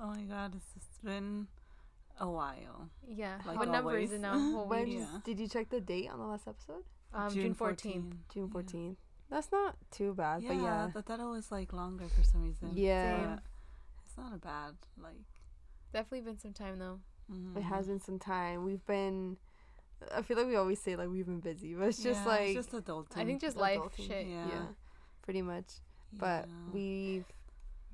Oh my god, it's just been a while. Yeah. Like what number is it now? What When? Yeah. did you check the date on the last episode? Um, June 14th. 14. June Yeah. fourteenth. That's not too bad, Yeah, but yeah, I thought it was like longer for some reason. yeah, Same. It's not a bad like. Definitely been some time though. mhm. it has been some time. We've been. I feel like we always say like we've been busy, but it's just Yeah, like it's just adulting. I think just life shit. Yeah. yeah, pretty much. But Yeah. we've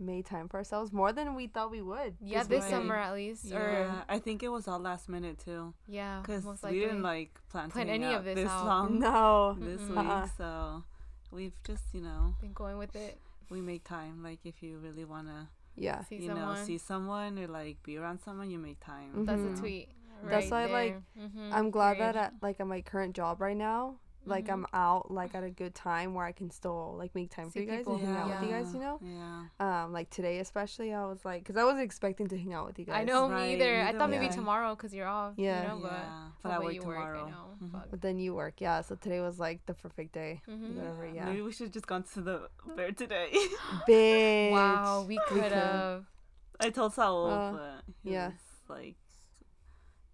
made time for ourselves more than we thought we would. Yeah, this right. summer at least. Or Yeah, I think it was all last minute too, yeah, because we likely. didn't like plan, plan hang any of this this out. long No, this Mm-mm. week. Uh-uh. So we've just you know been going with it. we make time. Like if you really wanna yeah, See you someone. know see someone or like be around someone, you make time. That's Mhm. a tweet. That's right why, like, there. Mhm, I'm glad period. that at like at my current job right now, like Mhm. I'm out like at a good time where I can still like make time See for you guys people. and hang out with you guys. You know, Yeah. um, like today especially, I was like, cause I wasn't expecting to hang out with you guys. I know Right, me either. I neither thought maybe I. tomorrow because you're off. Yeah. You know, but yeah. But I work you tomorrow. I know. Mhm. But then you work, yeah. So today was like the perfect day. Mhm. Whatever, yeah. Maybe we should just gone to the fair today. Bitch. Wow, we could. could have. I told Saul, Uh, but he yeah. was like,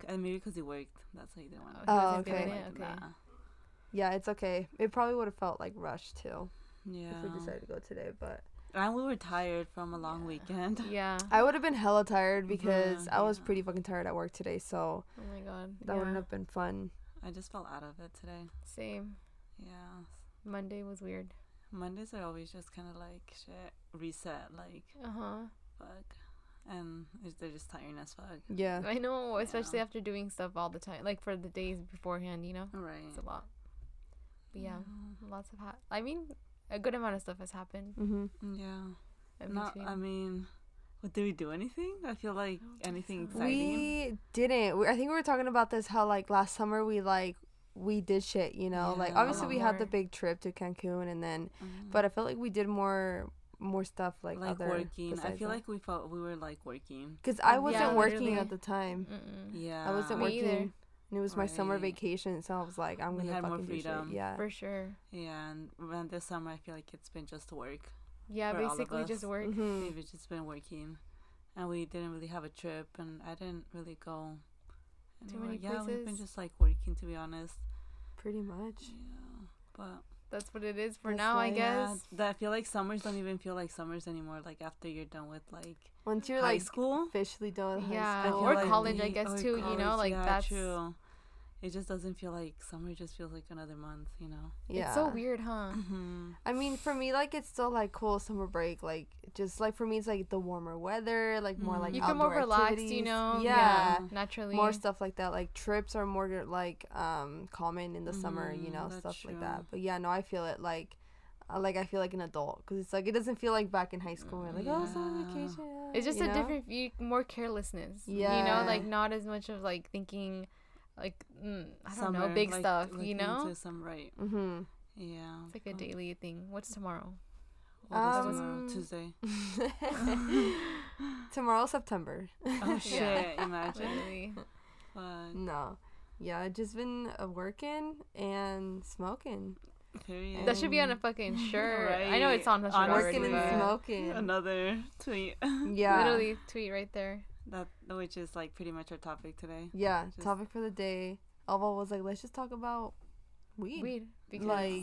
and maybe because he worked, that's why he didn't want to. Oh, he Oh, wasn't okay. feeling it? Okay. Yeah, it's okay. It probably would have felt like rushed too Yeah. if we decided to go today, but And we were tired from a long weekend. Yeah. I would have been hella tired because Mhm, I was yeah. pretty fucking tired at work today. So Oh my god. that yeah. wouldn't have been fun. I just felt out of it today. Same. Yeah. Monday was weird. Mondays are always just kind of like shit, reset, like Uh huh. fuck, and they're just tiring as fuck. Yeah. I know, especially Yeah. after doing stuff all the time, like for the days beforehand. You know, Right. it's a lot. But yeah, lots of ha- I mean, a good amount of stuff has happened. Mm-hmm. Yeah. Not. I mean, what did we do? Anything? I feel like don't anything so. exciting. We didn't. We, I think we were talking about this how like last summer we like we did shit. You know, like obviously A lot we had the big trip to Cancun and then, Mhm. but I felt like we did more more stuff like, like other. working. I feel like we felt we were like working. because I wasn't working at the time. Mm-mm. Yeah. I wasn't Me working. either. And it was my summer vacation, so I was like, I'm We gonna had more fucking do shit. freedom. Yeah. for sure. Yeah, and around this summer, I feel like it's been just work. Yeah, For basically just us. work. Mhm. We've just been working, and we didn't really have a trip, and I didn't really go. Too anywhere. many Yeah, we've been just like working, to be honest. Pretty much. Yeah, but That's what it is for That's now, I why, yeah, guess. that I feel like summers don't even feel like summers anymore. Like after you're done with like Once you're high like school, officially done with Yeah, school, or like college, I guess, or too, you know, like, yeah, that's- true. It just doesn't feel like summer. Just feels like another month, you know. yeah. It's so weird, huh? Mm-hmm. I mean, for me, like it's still like cool summer break. Like just like for me, it's like the warmer weather, like more like You feel more outdoor relaxed, you know? Yeah. Naturally. More stuff like that. Like trips are more like um common in the summer, you Mhm, know, that's stuff like that. But yeah, no, I feel it like. Uh, Like I feel like an adult because it's like it doesn't feel like back in high school. We're like, oh, summer Yeah. vacation. It's just you a know? different view, more carelessness. Yeah, You know, like not as much of like thinking, like, mm, I don't know, big like- stuff, like you know? into Some right. Mm-hmm. Yeah. It's like a daily thing. What's tomorrow? What is tomorrow? Um, Tuesday. Tomorrow, September. Oh shit! Yeah. Imagine. Literally. But No. Yeah, just been uh, working and smoking. Period. That should be on a fucking shirt. I know it's on a shirt already, Working and smoking. Another tweet. Yeah. literally tweet right there. that which is like pretty much our topic today. Yeah, Just- topic for the day. Alva was like, let's just talk about weed. Weed. Because Like,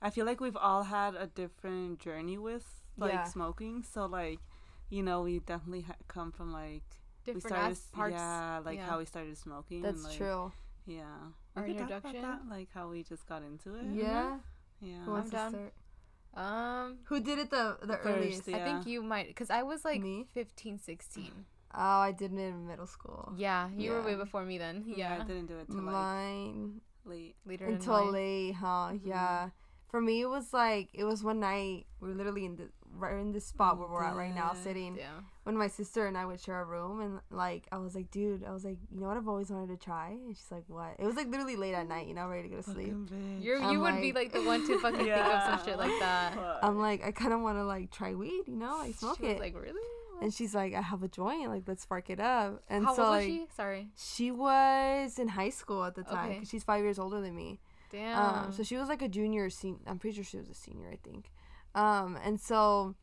I feel like we've all had a different journey with like Yeah. smoking. So like, you know, we definitely ha- come from like we different started, parts. yeah, like yeah. how we started smoking. that's and, like, true. Yeah. Our We could talk about introduction? that, like how we just got into it. Yeah. Yeah. Who wants to down. start? Um, Who did it the the First, earliest? yeah. I think you might, because I was like Me? 15, 16. Oh, I did it in middle school. Yeah, you were way before me then. Yeah. Yeah. I didn't do it till like Mine late. Later until late, huh? Mhm. Yeah. For me, it was like it was one night. We are literally in the right in the spot where we're at right now, sitting. Yeah. When my sister and I would share a room, and like I was like, dude, I was like, you know what I've always wanted to try, and she's like, what? It was like literally late at night, you know, ready to go to sleep. Fucking bitch. You're, I'm you would be like- like the one to fucking think of some shit like that. Fuck. I'm like, I kind of want to like try weed, you know, like smoke she was it. like, really? and she's like, I have a joint, like let's spark it up. And How so old was she? Sorry. she was in high school at the time Okay. because she's five years older than me. Damn. Um, so she was like a junior, sen- I'm pretty sure she was a senior, I think. Um, and so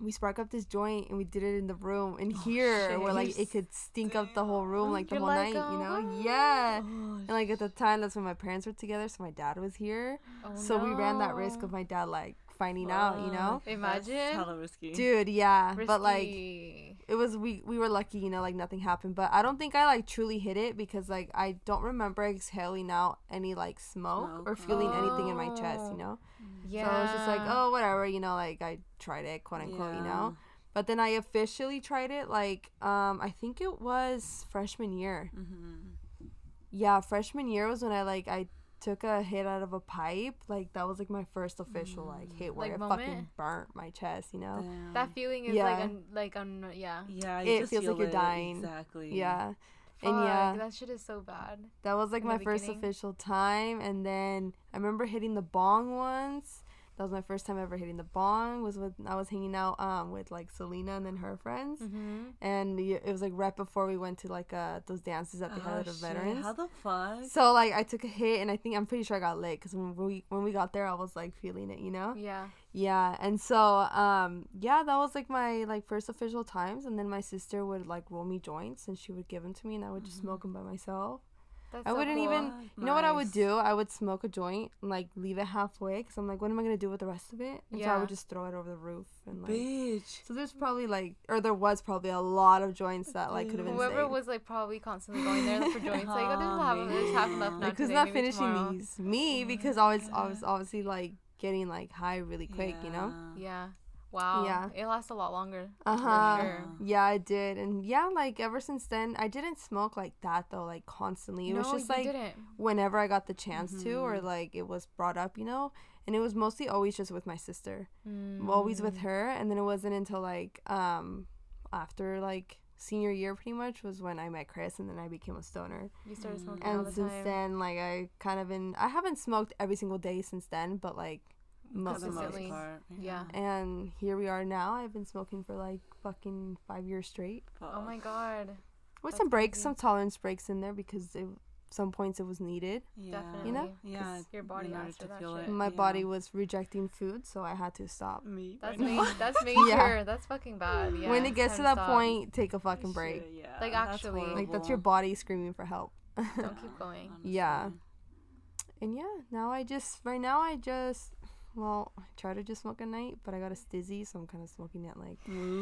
we spark up this joint and we did it in the room in Oh, here where like it could stink up the whole room like the You're whole like, night, you know? "Oh, Yeah. Oh, And like at the time, that's when my parents were together, so my dad was here. Oh, so we ran that risk no. of my dad like finding out, you know? Imagine. That's hella risky. Dude, yeah. But like it was we we were lucky, you know, like nothing happened. But I don't think I like truly hit it because like I don't remember exhaling out any like smoke, or Smoke, feeling anything in my chest, Oh. you know. yeah. So I was just like, oh whatever, you know, like I tried it, quote unquote, you know. But then I officially tried it like um I think it was freshman year. Mm-hmm. Yeah, freshman year was when I like I took a hit out of a pipe. Like that was like my first official like mm. hit where Like, it moment? fucking burnt my chest, you know. that feeling is Yeah. like un- like un- yeah. Yeah, you It just feels like feel you're dying. Exactly. Yeah. Fuck, And yeah, that shit is so bad. that was like in my first beginning. official time and then I remember hitting the bong once. That was my first time ever hitting the bong. Was with I was hanging out um with like Selena and then her friends. Mm-hmm. And it was like right before we went to like uh those dances that they had Oh, at the veterans. How the fuck? So like I took a hit and I think I'm pretty sure I got lit because when we when we got there I was like feeling it, you know. Yeah. Yeah, and so um yeah, that was like my like first official times, and then my sister would like roll me joints and she would give them to me, and I would just smoke them by myself. That's I so wouldn't cool. even- You know what I would do? I would smoke a joint and like leave it halfway because I'm like, what am I gonna do with the rest of it? And so I would just throw it over the roof and like. Bitch. So there's probably like, or there was probably a lot of joints that like could have been Whoever saved. was like probably constantly going there for joints, like oh, there's half, there's half left now who's not finishing tomorrow. these? Me oh because I was I was obviously like getting like high really quick, you know. Yeah. Wow. Yeah. It lasts a lot longer. Uh huh. sure. Yeah, I did, and yeah, like ever since then, I didn't smoke like that though, like constantly. It no, was just like didn't. whenever I got the chance to, or Mhm. like it was brought up, you know. And it was mostly always just with my sister, Mm. always with her. And then it wasn't until like um after like senior year, pretty much, was when I met Chris, and then I became a stoner. You started Mm. smoking all And since time. then, like I kind of been, I haven't smoked every single day since then, but like most For the the most Consistently. part. Yeah. And here we are now. I've been smoking for like fucking five years straight. oh my god. With That's some breaks, crazy. some tolerance breaks in there because it, some points it was needed. Yeah. Definitely. You know? Yeah. 'Cause your body in asked to feel shit. it. My Yeah. body was rejecting food, so I had to stop. Me. That's me. that's major. Yeah. That's fucking bad. Yeah. when it gets to that stop. point, take a fucking break. Shit, yeah, Like, that's actually. Like that's your body screaming for help. Don't keep going. Yeah. And yeah, now I just right now I just well I try to just smoke at night, but I got a stizzy, so I'm kind of smoking at like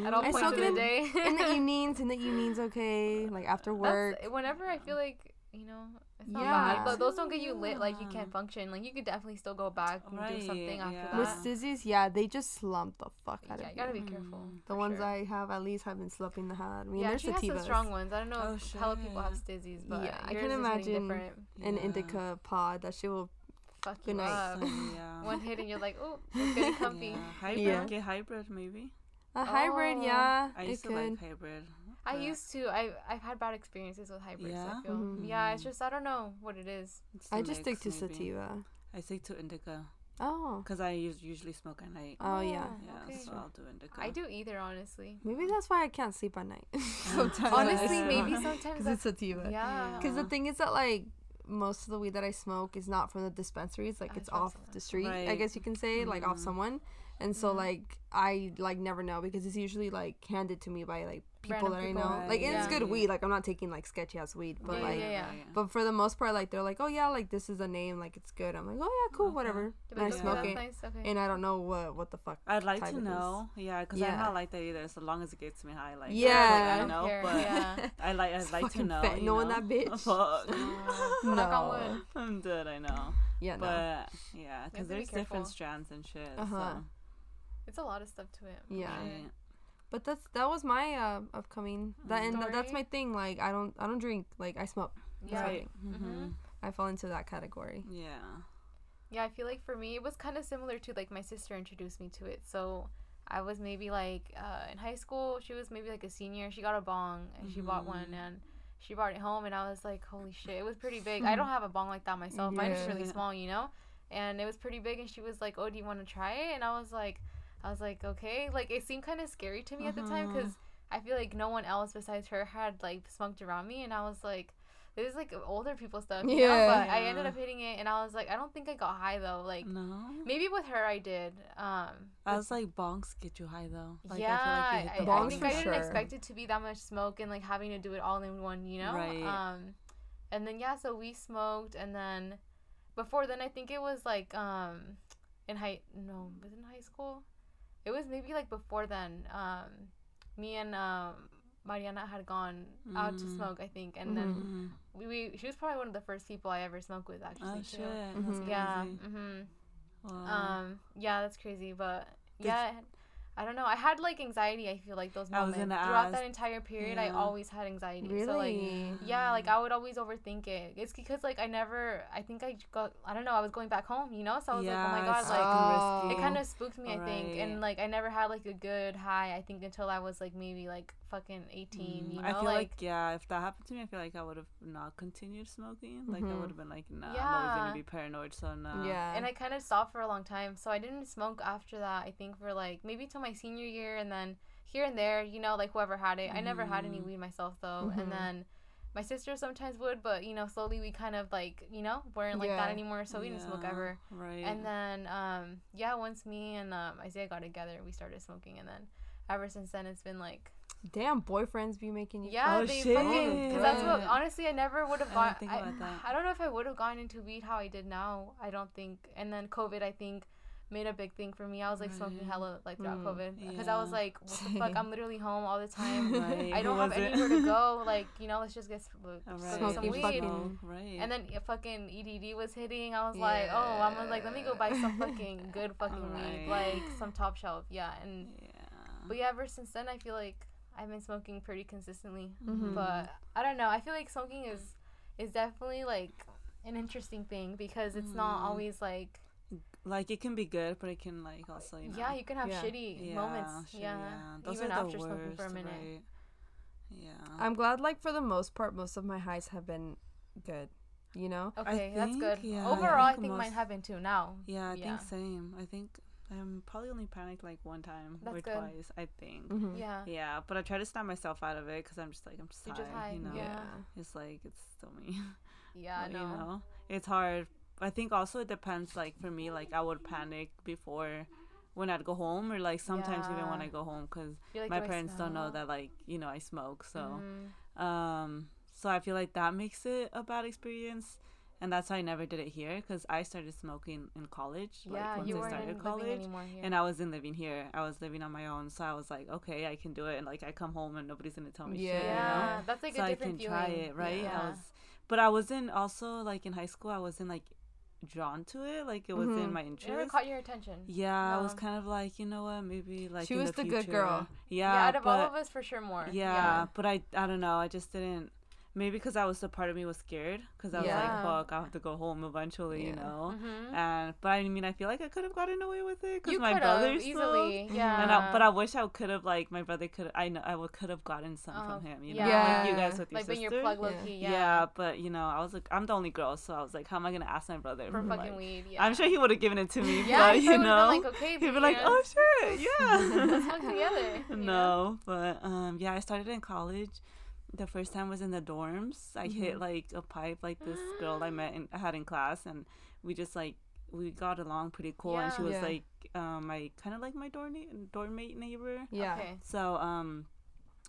At all I points smoke of the in- day. in the evenings. In the evenings, okay, like after work. That's, whenever I feel like you know it's not Yeah. bad, but those don't get you lit. Like you can't function. Like you could definitely still go back and Right, do something after yeah. With stizzies, yeah, they just slump the fuck out Yeah, of you Yeah, gotta be careful. Mm. The ones sure. I have at least have been slumping the hell out of me. yeah, and she there's has some strong ones. I don't know Oh, if hella people have stizzies, but Yeah, I can is imagine different. An Yeah. indica pod that she will Fuck Good you night. up. Yeah. One hit and you're like, oh, it's getting comfy. Yeah. Hybrid. Yeah. Get hybrid maybe. a hybrid, Oh. yeah, I it used to could. like hybrid. I used to. I I've had bad experiences with hybrids. Yeah? I feel. Mhm. Yeah, it's just I don't know what it is. I just stick to maybe. sativa. I stick to indica Oh, because I us- usually smoke at night. Oh, yeah. yeah, okay. so I'll do indica. I do either, honestly. maybe that's why I can't sleep at night. Sometimes Honestly, maybe sometimes because it's sativa. yeah. Because the thing is that like most of the weed that I smoke is not from the dispensaries. Like I it's off that. the street, I guess you can say, like off Mhm. someone. And so Mhm. like I like never know because it's usually like handed to me by like people Random that people. I know. Right, Like and it's good weed. Like I'm not taking like sketchy ass weed, but Yeah, like. yeah, yeah. But for the most part, like they're like, oh yeah, like this is a name, like it's good. I'm like, oh yeah, cool, Okay. whatever. And I like, Yeah. okay, smoke it, nice. Okay. and I don't know what what the fuck. I'd like type to know, yeah, because Yeah. I'm not like that either. So long as it gets me high, like Yeah. like, I I don't know, care, but yeah. I like I'd like to know. fentanyl you know? that bitch. Fuck. Oh, knock on no. I'm dead. I know, Yeah, no. but yeah, because to be there's different careful. strands and shit. Uh-huh. So, It's a lot of stuff to it. Yeah. right. But that's that was my uh upcoming that and tha- that's my thing. Like I don't I don't drink. Like I smoke. Yeah. Right. Mhm. hmm I fall into that category. Yeah. Yeah, I feel like for me it was kind of similar to like my sister introduced me to it. So I was maybe like uh, in high school. She was maybe like a senior. She got a bong and she bought one Mhm. and she brought it home and I was like, holy shit, it was pretty big. I don't have a bong like that myself. Mine is really small, you know. And it was pretty big and she was like, oh, do you want to try it? And I was like, I was like, okay. Like it seemed kind of scary to me at the time Uh-huh. because I feel like no one else besides her had like smoked around me and I was like. this is like older people stuff. Know? Yeah. But I ended up hitting it, and I was like, I don't think I got high though. Like no. maybe with her I did. Um, I was like, bongs get you high though. Like, yeah, I I, feel like I, bongs think I didn't sure. expect it to be that much smoke and like having to do it all in one, you know. Right. Um, and then yeah, so we smoked, and then before then I think it was like um, in high no, was in high school? It was maybe like before then. Um, me and um. Mariana had gone out to Mm. smoke, I think, and then Mhm. we, we she was probably one of the first people I ever smoked with, actually. Oh shit. Yeah. hmm Wow. Um. Yeah, that's crazy, but Did yeah, I don't know. I had like anxiety. I feel like those I was moments gonna throughout that entire period. I always had anxiety. Really? So like, yeah, like I would always overthink it. It's because like I never. I think I got. I don't know. I was going back home, you know. So I was like, oh my god, like. Oh. it kind of spooked me, I think, Right. and like I never had like a good high. I think until I was like maybe like fucking eighteen, Mm, you know, I feel like, like, yeah, if that happened to me, I feel like I would have not continued smoking. Like I Mhm. would have been like, nah, I'm always gonna be paranoid. So no. Yeah. and I kind of stopped for a long time. So I didn't smoke after that. I think for like maybe till my senior year, and then here and there, you know, like whoever had it. I never had any Mhm. weed myself though, Mhm. and then my sister sometimes would, but you know, slowly we kind of like you know weren't like that anymore, so we didn't smoke ever. Right. And then um yeah, once me and um, Isaiah got together, we started smoking, and then ever since then it's been like Damn, boyfriends be making you. yeah, Oh, they shit. fucking because that's what honestly I never would have gone. didn't I. I don't know if I would have gone into weed how I did now. I don't think. And then COVID, I think, made a big thing for me. I was like smoking hella like throughout Mm. COVID because I was like, what the fuck? I'm literally home all the time. Right. I don't have anywhere to go. Like you know, let's just get sm- All smoke some weed. fucking- Right. And then yeah, fucking EDD was hitting. I was like, oh, I'm like, let me go buy some fucking good fucking weed, like some top shelf. Yeah, and yeah. but yeah, ever since then, I feel like I've been smoking pretty consistently. Mhm. But I don't know. I feel like smoking is is definitely like an interesting thing because it's not Mhm. always like like it can be good, but it can like also you know. yeah, you can have Yeah. shitty yeah, moments. shit, yeah, Those even are the after smoking for a minute. Right? Yeah. I'm glad, like for the most part, most of my highs have been good. You know. Okay, that's think, good. yeah, I Overall, I think think, mine have been too now. Yeah, I Yeah. think same. I think I'm probably only panicked like one time That's or good. twice. I think. Mm-hmm. Yeah. Yeah, but I try to snap myself out of it because I'm just like I'm just You're high. just high, You know, yeah. it's like it's still me. Yeah, but, no. You know, it's hard. I think also it depends. Like for me, like I would panic before when I'd go home, or like sometimes even when I go home, because like, my "Do parents don't know that like you know I smoke. So Mhm. um, so I feel like that makes it a bad experience. And that's why I never did it here because I started smoking in college. like yeah, once you I started college and I wasn't living here. I was living on my own, so I was like, okay, I can do it. And like, I come home and nobody's gonna tell me shit. You know? yeah, that's like so a I different can feeling. try it, right? Yeah. I was, but I wasn't also like in high school. I wasn't like drawn to it. Like it wasn't Mhm. my It never interest. caught your attention. Yeah, I was kind of like, you know what? Maybe like She in was the, the good girl. Yeah, Yeah, out of but, all of us, for sure more. yeah, but I, I don't know. I just didn't. Maybe because I was the part of me was scared because I was Yeah. like, fuck, I'll have to go home eventually, you know. Mm-hmm. And but I mean, I feel like I could have gotten away with it because my could brother easily. smoked. Yeah. and I, but I wish I could have like my brother could I know I would could have gotten some Uh, from him, you know, yeah. like you guys with your like sister. your plug Yeah. key. yeah. Yeah. but you know, I was like, I'm the only girl, so I was like, how am I gonna ask my brother For for, fucking like, weed. Yeah. I'm sure he would have given it to me, Yeah, but you know, been like, okay, he'd be B, like, oh shit, yeah, Let's smoke together. no, but um, yeah, I started in college. The first time was in the dorms. I hit Mhm. like a pipe, like this girl I met in, I had in class, and we just like we got along pretty cool. And she was Yeah. like um, my kind of like my dorm dorm mate neighbor. Yeah. Okay. So um,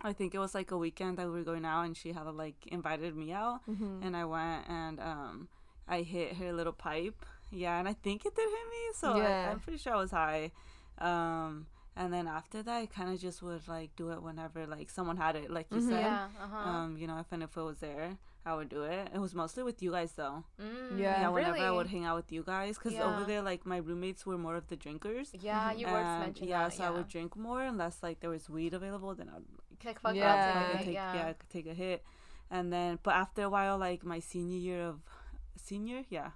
I think it was like a weekend that we were going out, and she had like invited me out, Mm-hmm. and I went and um, I hit her little pipe. Yeah, and I think it did hit me, so Yeah. I, I'm pretty sure I was high. Um, and then after that, I kind of just would like do it whenever like someone had it, like you Mhm. said. Yeah. Uh huh. Um, you know, if and if it was there, I would do it. It was mostly with you guys though. mm, Yeah. Yeah, whenever really? I would hang out with you guys, because Yeah. over there, like my roommates were more of the drinkers. Yeah, you were And, mentioned yeah, that. so yeah. I would drink more unless like there was weed available. Then I'd Like, fuck Yeah. yeah. fucking Take, take, yeah. yeah, I could take a hit, and then but after a while, like my senior year of senior, yeah,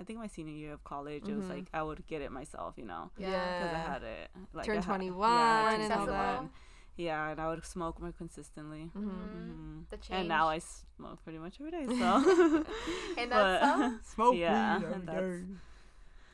I think my senior year of college, it was Mhm. like I would get it myself, you know, Yeah. because I had it. Like Turn 21 yeah, More turn and all that. accessible. Yeah, and I would smoke more consistently. Mm-hmm. hmm The And now. I smoke pretty much every day, so. And that's some. Smoke Yeah, weed every that's-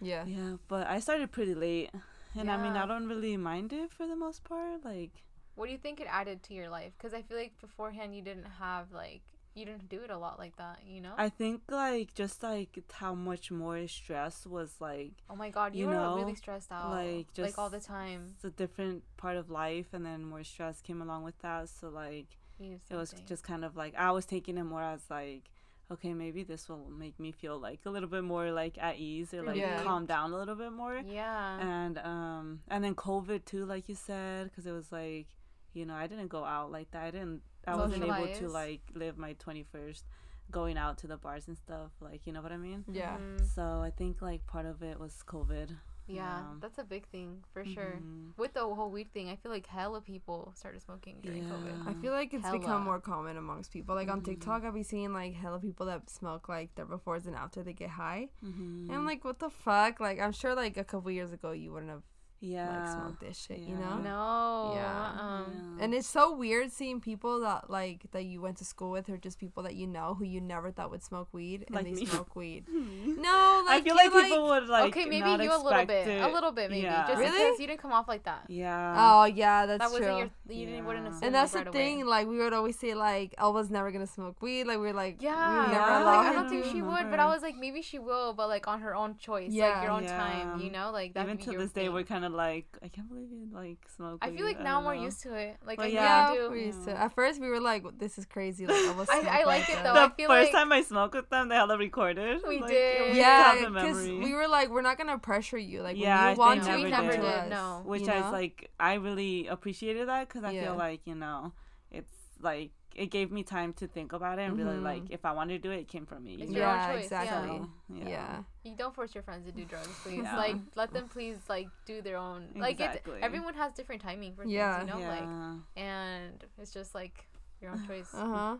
Yeah. Yeah, but I started pretty late, and I mean I don't really mind it for the most part. Like, What do you think it added to your life? Because I feel like beforehand you didn't have like you didn't do it a lot like that, you know? I think like just like how much more stress was like oh my god, you, you were know, really stressed out. like, just Like, all the time. it's a different part of life and then more stress came along with that so like it was just kind of like I was taking it more as like okay maybe this will make me feel like a little bit more like at ease or like Yeah. calm down a little bit more Yeah. and um and then covid too like you said because it was like you know i didn't go out like that i didn't i wasn't able to like live my 21st going out to the bars and stuff like you know what i mean Yeah. Mhm. so i think like part of it was covid Yeah, Yeah. that's a big thing for sure. Mhm. With the whole weed thing, I feel like hella people started smoking during COVID. Yeah. I feel like it's Hella. become more common amongst people. Like on Mhm. TikTok, I've been seeing like hella people that smoke like their befores and after they get high. Mhm. And I'm like, what the fuck? Like, I'm sure like a couple years ago you wouldn't have yeah like smoked this shit, you know? No. Yeah. Um, Yeah. And it's so weird seeing people that like that you went to school with or just people that you know who you never thought would smoke weed and Like they me. smoke weed. Hmm. No, i like feel you're, like people would like okay, maybe not you a little bit. it. A little bit, maybe. Yeah. Just Really? because you didn't come off like that. yeah Oh yeah, that's that wasn't true. your. You didn't wouldn't Yeah. assume and that's like, the right thing. Away. Like we would always say, like Elva's never gonna smoke weed. Like we are like, Yeah, we never Yeah, like, I don't think she would, but. I was like, maybe she will, but like on her own choice, like your own time, you know, like that. even to this day thing. we're kind of like i can't believe you like smoke I weed. feel like now don't we're know. used to it. Like Well, I Yeah, really do. we used to. Yeah. At first, we were like, "This is crazy." Like, Elva I- smoke I like like it, though. the I feel first like- time I smoked with them, they had it recorded. We Like, did. it Yeah, because we were like, we're not gonna pressure you. Like, Yeah, when I you want to, we come never to did, no. which you I was like, I really appreciated that because I Yeah. feel like you know, it's like it gave me time to think about it and really Mhm. like if I wanted to do it, it came from me. It's you your know? own yeah, choice, exactly. So, yeah. yeah. You don't force your friends to do drugs, please. Yeah. Like let them please like do their own. Like Exactly. it's everyone has different timing for Yeah. things, you know, yeah. like and it's just like your own choice. Uh huh.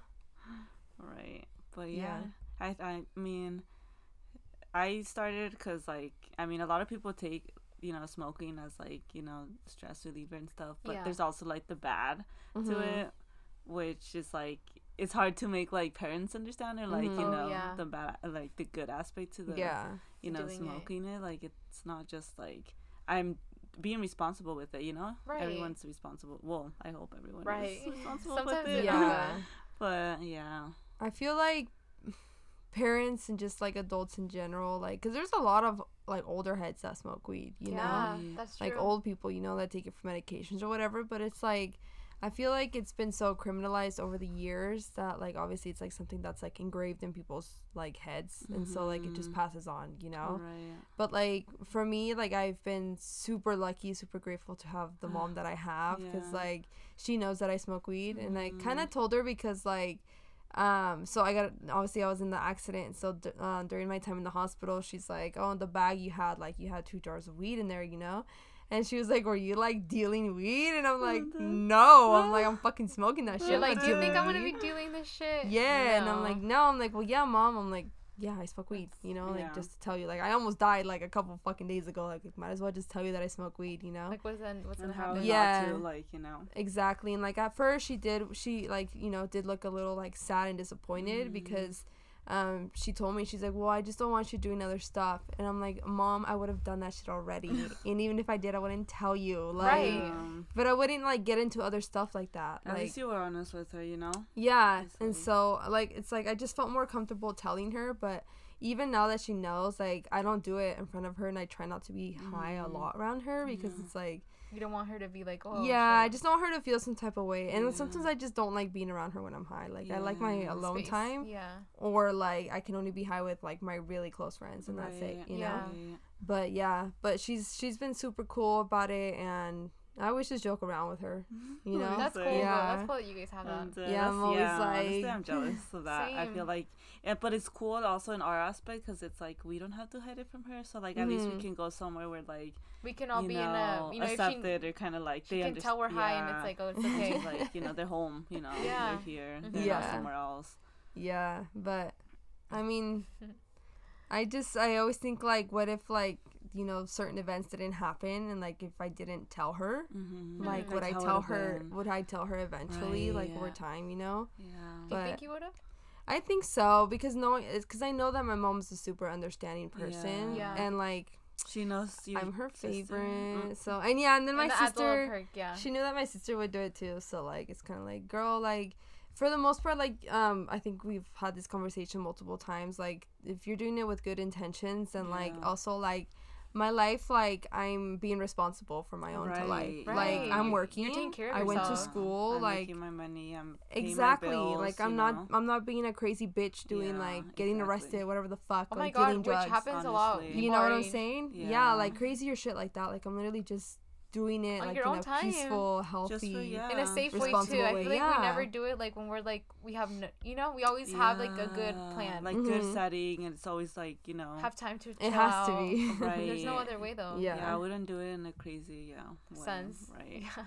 Right. But yeah, Yeah. I I mean, I started because like I mean a lot of people take you know smoking as like you know stress reliever and stuff, but Yeah. there's also like the bad to Mhm. it, which is like it's hard to make like parents understand or like Mhm. you Oh, know yeah. the bad like the good aspect to the Yeah. you know doing smoking it. like it's not just like I'm being responsible with it you know Right. everyone's responsible well I hope everyone Right. is responsible Sometimes with it Yeah. but yeah I feel like parents and just like adults in general, like, cause there's a lot of like older heads that smoke weed, you know, yeah, know? that's true. like old people, you know, that take it for medications or whatever. But it's like, I feel like it's been so criminalized over the years that like obviously it's like something that's like engraved in people's like heads, and so like it just Mhm. passes on, you know. right But like for me, like I've been super lucky, super grateful to have the mom that I have because like she knows that I smoke weed, and I kind of told her because like. Um, so I got obviously I was in the accident. So d- uh, during my time in the hospital, she's like, "Oh, the bag you had like you had two jars of weed in there, you know." And she was like, "Were you like dealing weed?" And I'm like, "No." I'm like, "I'm fucking smoking that shit." You're like, do you think I'm gonna be weed." doing this shit? Yeah, and I'm like, no, I'm like, well, yeah, mom. I'm like, yeah, I smoke weed, you know, like Yeah. just to tell you, like, I almost died like a couple fucking days ago. Like, might as well just tell you that I smoke weed, you know? like what's then what's and gonna happen? not Yeah. to like you know exactly. And like at first, she did, she like, you know, did look a little like sad and disappointed Mhm. because. Um, she told me she's like, well, I just don't want you doing other stuff, and I'm like, mom, I would have done that shit already, and even if I did, I wouldn't tell you, like, Right. but I wouldn't like get into other stuff like that, at like, least you were honest with her you know? Yeah, It's and so like it's like I just felt more comfortable telling her, but even now that she knows, like I don't do it in front of her, and I try not to be high a Mhm. lot around her because Yeah. it's like You don't want her to be like, oh yeah, I just don't want her to feel some type of way, and Yeah. sometimes I just don't like being around her when I'm high. Like I like my alone Space. time, Yeah. or like I can only be high with like my really close friends, and that's it, you Yeah. know. But yeah, but she's she's been super cool about it, and I always just joke around with her, you know. That's cool. Yeah. That's cool that you guys have that. And, uh, Yeah, I'm always yeah, honestly, like- I'm jealous of that. I feel like, yeah, but it's cool also in our aspect because it's like we don't have to hide it from her. So like at least we Mhm. can go somewhere where like We can all you be know, in a you know if she, accepted or kind of like they can understand. tell we're high and it's like oh it's okay. Like you know they're home. You know Yeah. they're here. They're Yeah. not somewhere else. Yeah, but I mean, I just I always think like, what if like you know certain events didn't happen, and like if I didn't tell her, Mm-hmm. like Mhm. would I tell her? been. Would I tell her eventually, Right, like over time, you know? Yeah. Do you think you would have? I think so because knowing it's because I know that my mom's a super understanding person, yeah. Yeah. and like She knows you. I'm her favorite. Mm. So and yeah, and then my and that adds a little sister. perk, yeah. She knew that my sister would do it too, so like it's kind of like, girl, like for the most part, like um, I think we've had this conversation multiple times. Like, if you're doing it with good intentions, and like also like my life, like I'm being responsible for my own to life. Right, Like. I'm You're working. taking care of I went to school. I'm like making my money. I'm paying my exactly. bills, like I'm not. know? I'm not being a crazy bitch doing Yeah, like getting exactly. arrested, whatever the fuck. Oh my god, getting which drugs. happens a lot. You know what I'm saying? Yeah. Yeah. like crazier shit like that. Like I'm literally just doing it On like your in own a time. peaceful, healthy. for yeah. in a safe way too. I feel like yeah. we never do it like when we're like we have no, you know we always have like a good plan. like good Mhm. setting, and it's always like you know. have time to. It chill has to be. Right. There's no other way though. Yeah. yeah, I wouldn't do it in a crazy yeah way, Sense. right? Yeah.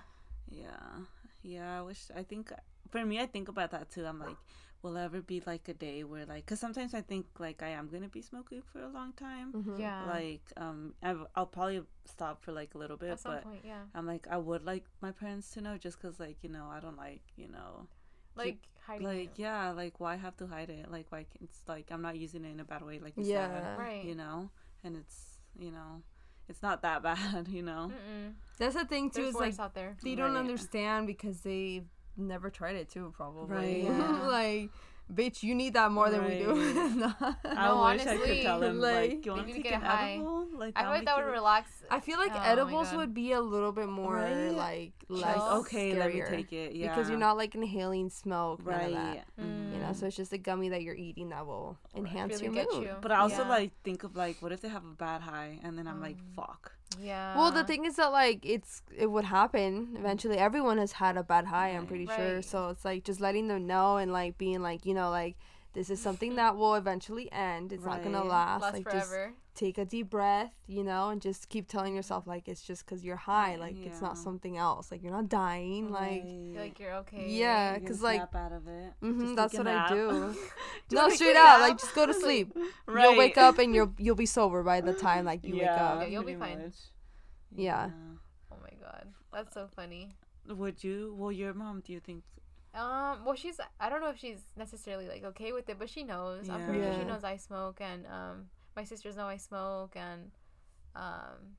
Yeah, yeah. I wish. I think for me, I think about that too. I'm like, will ever be like a day where like, cause sometimes I think like I am gonna be smoking for a long time. Mhm. Yeah. Like, um, I've, I'll probably stop for like a little bit, At some but point, yeah. I'm like, I would like my parents to know, just cause like you know, I don't like you know, Like hiding. like it. yeah, like why have to hide it? Like why? Can, it's like I'm not using it in a bad way, like you Yeah. said, Right. you know, and it's you know, it's not that bad, you know. Mm-mm. That's the thing too. There's Is like out there. they don't understand because they've never tried it too. Probably. Right. Yeah. like, bitch, you need that more than we do. No. I No, wish I could tell him like, like, you want to to take get an high. edible? Like I feel like that would relax. I feel like Oh edibles would be a little bit more Right? like Like, less okay, let me take it. Yeah, because you're not like inhaling smoke, none of right. that. mhm. You know, so it's just a gummy that you're eating that will enhance Really your mood. you. But I also Yeah. like think of like, what if they have a bad high, and then I'm like, Mm. fuck. Yeah. Well, the thing is that like it's it would happen eventually. Everyone has had a bad high, I'm Right. pretty sure. So it's like just letting them know and like being like, you know, like this is something that will eventually end. It's not gonna Right. last. lasts like just forever. Take a deep breath, you know, and just keep telling yourself like it's just because you're high. Like it's not something else. Like you're not dying. Like Right. Feel like you're okay. Yeah, because like- out of it. hmm that's take a what I do. No, take straight out. Like just go to sleep. Right. You'll wake up and you'll you'll be sober by the time like you wake yeah, up. Yeah, you'll be fine. much. Yeah. Oh my god, that's so funny. Would you? Well, your mom. Do you think? Um, well, she's I don't know if she's necessarily like okay with it, but she knows. I'm pretty sure she knows I smoke, and um, my sisters know I smoke, and um,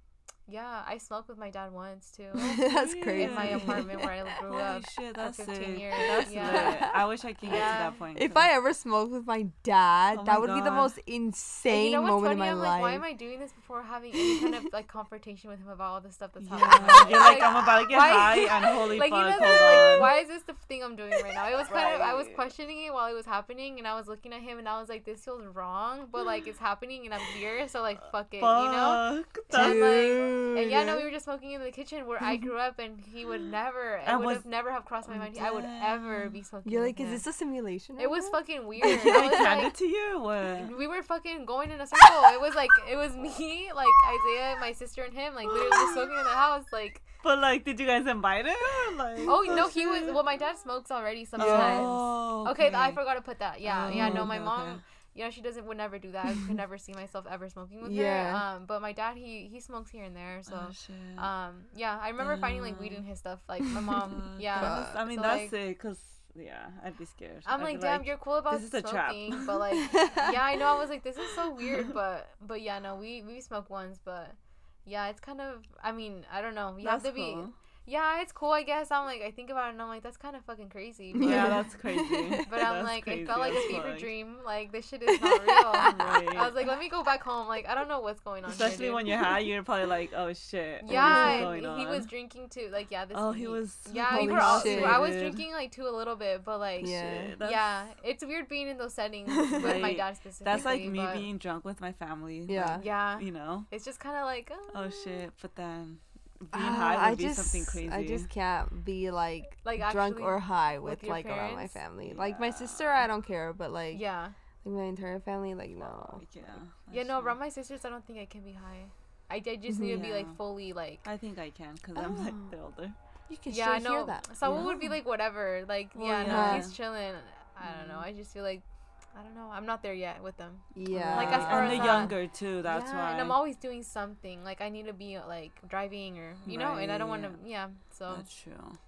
yeah, I smoked with my dad once too. that's crazy. In my apartment where I grew Holy up shit, at that's 15 sick. years. That's Yeah. lit. I wish I could get to that point. If I ever smoked with my dad, Oh that my would be the most insane you know moment funny? in my I'm life. like, why am I doing this before having any kind of like confrontation with him about all the stuff that's Yeah, happening? you're like, I'm about to get Why- high, and holy like fuck, you know, hold like on. why is this the thing I'm doing right now? It was kind of I was questioning it while it was happening, and I was looking at him, and I was like, this feels wrong, but like it's happening, and I'm here, so like fuck it, you know. Fuck, And, that's- like, And yeah, no, we were just smoking in the kitchen where I grew up, and he would never, it And would was- have never have crossed my mind. I would ever be smoking. You're like, is him. this a simulation? It was fucking weird. I was like, it to you what? we were fucking going in a circle. It was like it was me, like Isaiah, my sister, and him, like literally just smoking in the house. Like, But like, did you guys invite him? Like, oh no, he was. Well, my dad smokes already sometimes. Oh, Okay, I forgot to put that. Yeah, yeah. Oh, No, my okay, mom. okay. You know, she doesn't would never do that. I could never see myself ever smoking with Yeah. her. Um, but my dad, he he smokes here and there. So, Oh, um, yeah, I remember finding like weed in his stuff. Like my mom, yeah. That's- I mean, So, that's like, it, cause yeah, I'd be scared. I'm I'd like, damn, you're cool about this is a trap. smoking, but like, yeah, I know. I was like, this is so weird, but but yeah, no, we we smoked once, but yeah, it's kind of. I mean, I don't know. You have That's to be. cool. Yeah, it's cool. I guess I'm like, I think about it and I'm like, that's kind of fucking crazy. But, Yeah, that's crazy. But I'm like, crazy it felt like a as fever dream. Like this shit is not real. Right. I was like, let me go back home. Like I don't know what's going on. Especially dude. when you're high, you're probably like, oh shit. what is Yeah, going and he on? was drinking too. Like yeah, this. Oh, he was. Yeah, we were all. shit, I was drinking like too a little bit, but like. Yeah. Shit, yeah, it's weird being in those settings with my dad specifically. That's like me but- being drunk with my family. Yeah. like, Yeah, you know. it's just kind of like. Oh uh, shit! But then being Ah, high would I be just, something crazy. I just can't be like, Like, drunk or high with, with your like around my parents? family. Like my sister, I don't care, but like, Yeah, like my entire family, like no. Like, yeah. yeah. No, true. around my sisters, I don't think I can be high. I, I just need to be like fully like. I think I can because I'm like the older. You can Yeah, I straight hear know. that. Someone you would be like whatever. Like Well, yeah, yeah. no, he's chilling. I don't know. Mm. I just feel like. I don't know. I'm not there yet with them. yeah, Like, as far and as the that- younger too. That's yeah, why. And I'm always doing something. Like I need to be like driving or you know, and I don't want to. Yeah. So That's true.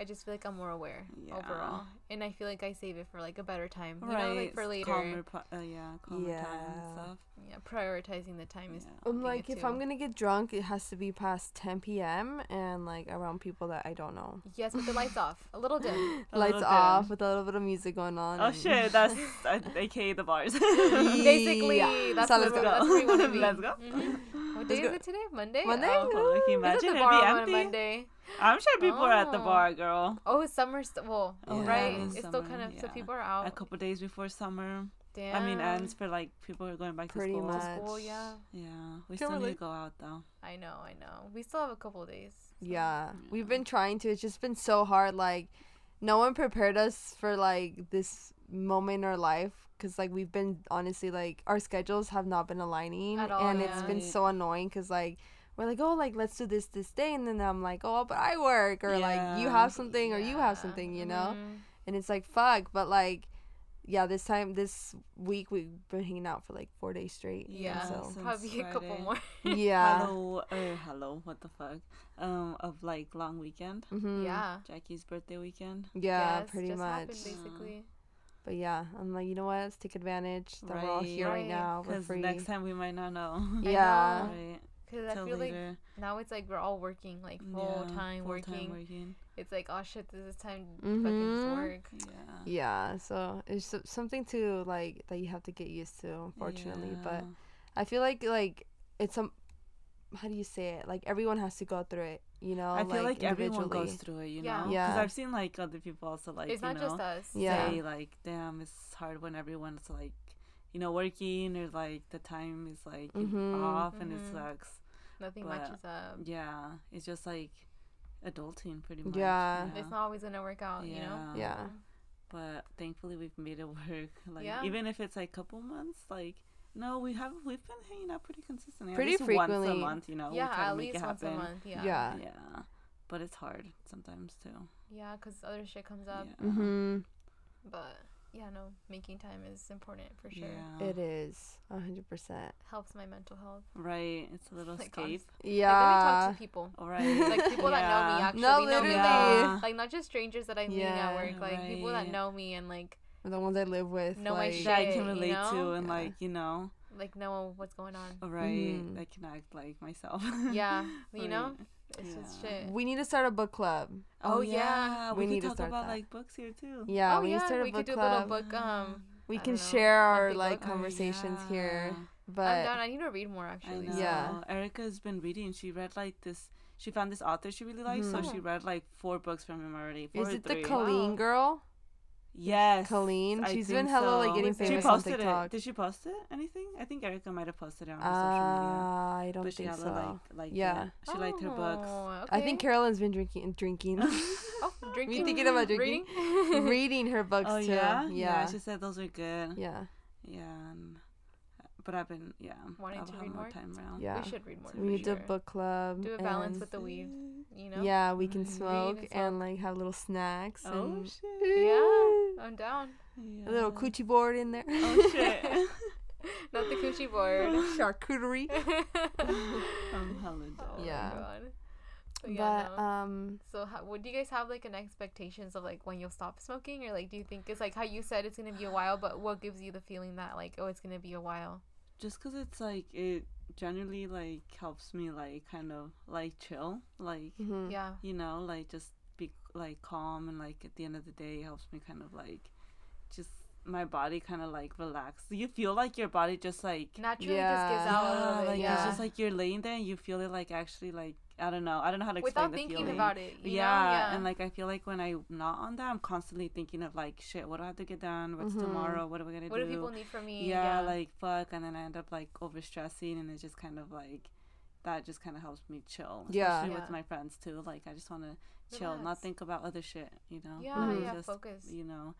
I just feel like I'm more aware Yeah. overall, and I feel like I save it for like a better time. You right. know, like for later. Calmer, uh, yeah, calmer time and Yeah. stuff. Yeah, prioritizing the time is. Yeah. I'm like, if too. I'm gonna get drunk, it has to be past 10 p.m. and like around people that I don't know. Yes, with the lights off, a little dim. A Lights little off dim. with a little bit of music going on. Oh shit, that's uh, aka the bars. Basically, Yeah. that's, So what, let's go. that's where we want to be. Let's go. Mhm. What Let's day go. is it today? Monday. Monday? Oh. Oh, can you It's imagine at the it'd bar be on a? Monday. I'm sure people are at the Oh. bar, girl. Oh, summer's summer. St- well, Oh, yeah, right. It's is still kind of so people are out. A couple days before summer. Damn. I mean, ends for like people are going back to Pretty school. much. School, yeah. Yeah, we Can't still need to go out though. I know. I know. We still have a couple of days. so- Yeah, we've been trying to. It's just been so hard. Like, no one prepared us for like this moment in our life because like we've been honestly like our schedules have not been aligning, At all, and it's been so annoying because like we're like, oh, like let's do this this day, and then I'm like, oh, but I work, or like you have something, or you have something, you know, Mhm. and it's like fuck, but like. Yeah, this time this week we've been hanging out for like four days straight. Yeah. so since Probably a couple more. yeah, Hello, or hello, what the fuck? Um, of like long weekend, hmm Yeah. Jackie's birthday weekend. yeah, Yes, pretty just much. happened, basically. But yeah, I'm like, you know what? Let's take advantage that we're all Right. here right, Right. now. We're Because next time we might not know. I yeah. know. right. Because I Till feel like now it's like we're all working, like full Yeah, time working. working. It's like, oh shit, this is time to fucking just work. Yeah. Yeah, so it's so- something to like that you have to get used to, unfortunately. But I feel like like it's some how do you say it? Like everyone has to go through it, you know. I feel like, everyone individually. goes through it, you Yeah. know? Yeah. Because I've seen like other people also like, it's you not know, just us. Yeah. say like, damn, it's hard when everyone's like, you know, working or like the time is like you know, Mhm. off and it Mhm. sucks. Nothing But- matches up. Yeah, it's just like adulting pretty much. Yeah. It's not always gonna work out, you know. Yeah. Yeah. But thankfully we've made it work. Like Yeah. even if it's like a couple months, like no, we have we've been hanging out pretty consistently. Pretty at least once frequently. a month, you know. we Yeah, try to at make least it once a happen. month. Yeah. Yeah. Yeah. But it's hard sometimes too. Yeah, because other shit comes up. Yeah. Mm-hmm. But yeah, no, making time is important for sure. Yeah. It is a hundred percent. Helps my mental health. Right. It's a little Like, escape. honest- Like, let me Yeah. talk to people. All right. Like people that know me actually No, know me. Yeah. Like not just strangers that I'm meeting Yeah. at work. Like people that know me and like the ones I live with. Know my shit. that I can relate to know? and Yeah. like, you know, like know what's going on. right. Mhm. I can act like myself. Yeah, you know, Right. It's just Yeah. shit. We need to start a book club. Oh, Oh, yeah. yeah. We, We could need to talk start about that. like books here too. Yeah, oh we need to yeah, start a we book could do club. a little book. Um, we I can don't know, share our monthly like book. Oh, conversations here. But I'm down. I need to read more I actually. know. Yeah. Erica's been reading. She read like this. She found this author she really likes, so Mhm. she read like four books from him already. Four is or it the three. Colleen Wow. girl? Yes. Colleen? I She's think been hella like getting She She famous on posted TikTok. it. Did she post it? Anything? I think Erica might have posted it on Uh, her social media. I don't But she think hella so. like like Yeah. it. She liked her books. Oh, I think. Carolyn's been drinking drinking Oh, drinking. thinking about drinking? Reading? reading her books oh too. yeah? Yeah. She said those are good. Yeah. Yeah. and- but I've been yeah. Wanting I'll to have read more more? time around. Yeah. We should read more. We We need sure. a book club. Do a balance and- with the weed. You know. Yeah, we can Read and smoke smoke. and like have little snacks Oh and shit. Yeah, I'm down. Yeah. a little coochie board in there. Oh shit. Not the coochie board. Charcuterie. I'm hella dead. Oh my Yeah. God. But yeah, But no. um So, how, what do you guys have like an expectations of like when you'll stop smoking, or like do you think it's like how you said it's gonna be a while, but what gives you the feeling that like oh it's gonna be a while? just because it's like it generally like helps me like kind of like chill like mhm. Yeah. you know like just be like calm and like at the end of the day it helps me kind of like just my body kind of like relax you feel like your body just like Naturally Yeah. just gives out a little bit. like yeah. it's just like you're laying there and you feel it like actually like I don't know I don't know how to explain Without the thinking feeling. about it. You yeah, Know? Yeah. and like I feel like when I'm not on that, I'm constantly thinking of like, shit, what do I have to get done? What's Mhm. tomorrow? What are we gonna what do? What do people need from me? yeah, like fuck, and then I end up like over stressing, and it's just kind of like that. Just kind of helps me chill. Yeah. especially Yeah. with my friends too. Like I just want to chill, not think about other shit. You know, Yeah, Mhm. Yeah. just, focus. You know,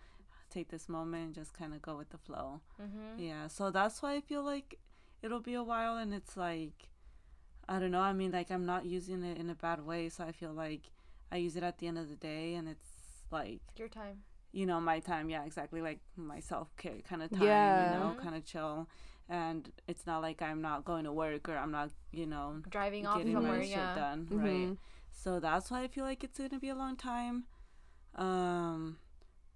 take this moment and just kind of go with the flow. Mm-hmm. Yeah, so that's why I feel like it'll be a while, and it's like, I don't know. I mean, like I'm not using it in a bad way, so I feel like I use it at the end of the day, and it's like Your time. you know my time. Yeah, exactly, like my self care kind of time. Yeah. You know, Mhm. kind of chill, and it's not like I'm not going to work or I'm not, you know, Driving off getting somewhere. my shit Yeah. done. Mhm. Right. So that's why I feel like it's gonna be a long time. Um,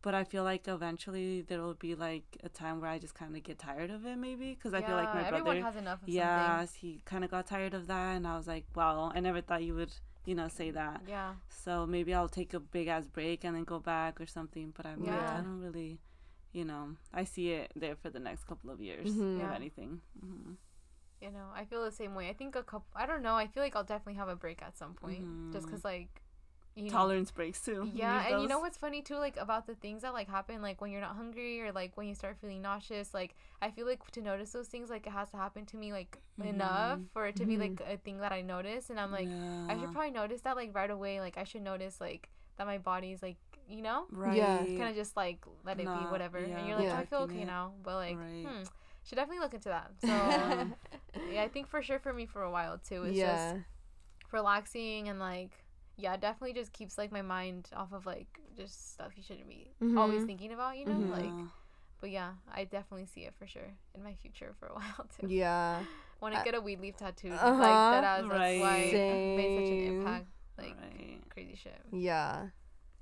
but I feel like eventually there will be like a time where I just kind of get tired of it, maybe because I feel like my everyone brother, has enough of yeah, he kind of got tired of that, and I was like, wow, I never thought you would, you know, say that. Yeah. So maybe I'll take a big ass break and then go back or something. But I'm like, I don't really, you know, I see it there for the next couple of years, Mhm. if Yeah. anything. hmm You know, I feel the same way. I think a couple. I don't know. I feel like I'll definitely have a break at some point, just Mhm. because like. You Tolerance breaks too. You Yeah, need and you know what's funny too, like about the things that like happen, like when you're not hungry or like when you start feeling nauseous. Like I feel like to notice those things, like it has to happen to me like enough Mhm. for it to be Mhm. like a thing that I notice, and I'm like, I should probably notice that like right away. Like I should notice like that my body's like you know right. Yeah. kind of just like let it be whatever, yeah, and you're like, Yeah. I feel okay it. now, but like, Right. hmm, should definitely look into that. So yeah, I think for sure for me for a while too, it's yeah. just relaxing and like yeah, definitely just keeps like my mind off of like just stuff you shouldn't be always Mhm. thinking about, you know? Like but yeah, I definitely see it for sure in my future for a while too. yeah. Want to get a weed leaf tattoo. Uh-huh. Like that as that's Right. why it made such an impact. Like right. crazy shit. Yeah.